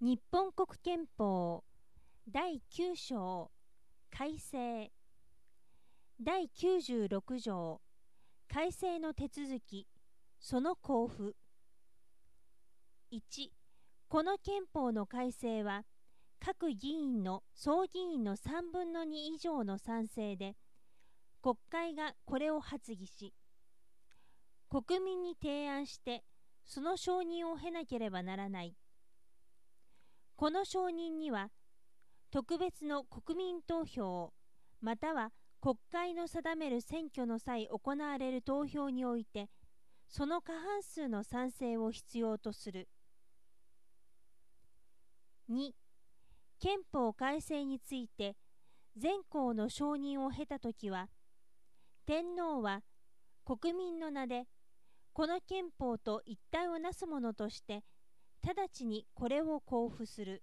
日本国憲法第9章改正第96条改正の手続きその交付1この憲法の改正は各議員の総議員の3分の2以上の賛成で国会がこれを発議し国民に提案してその承認を経なければならない。この承認には特別の国民投票または国会の定める選挙の際行われる投票においてその過半数の賛成を必要とする。2憲法改正について全校の承認を経たときは天皇は国民の名でこの憲法と一体をなすものとして直ちにこれを交付する。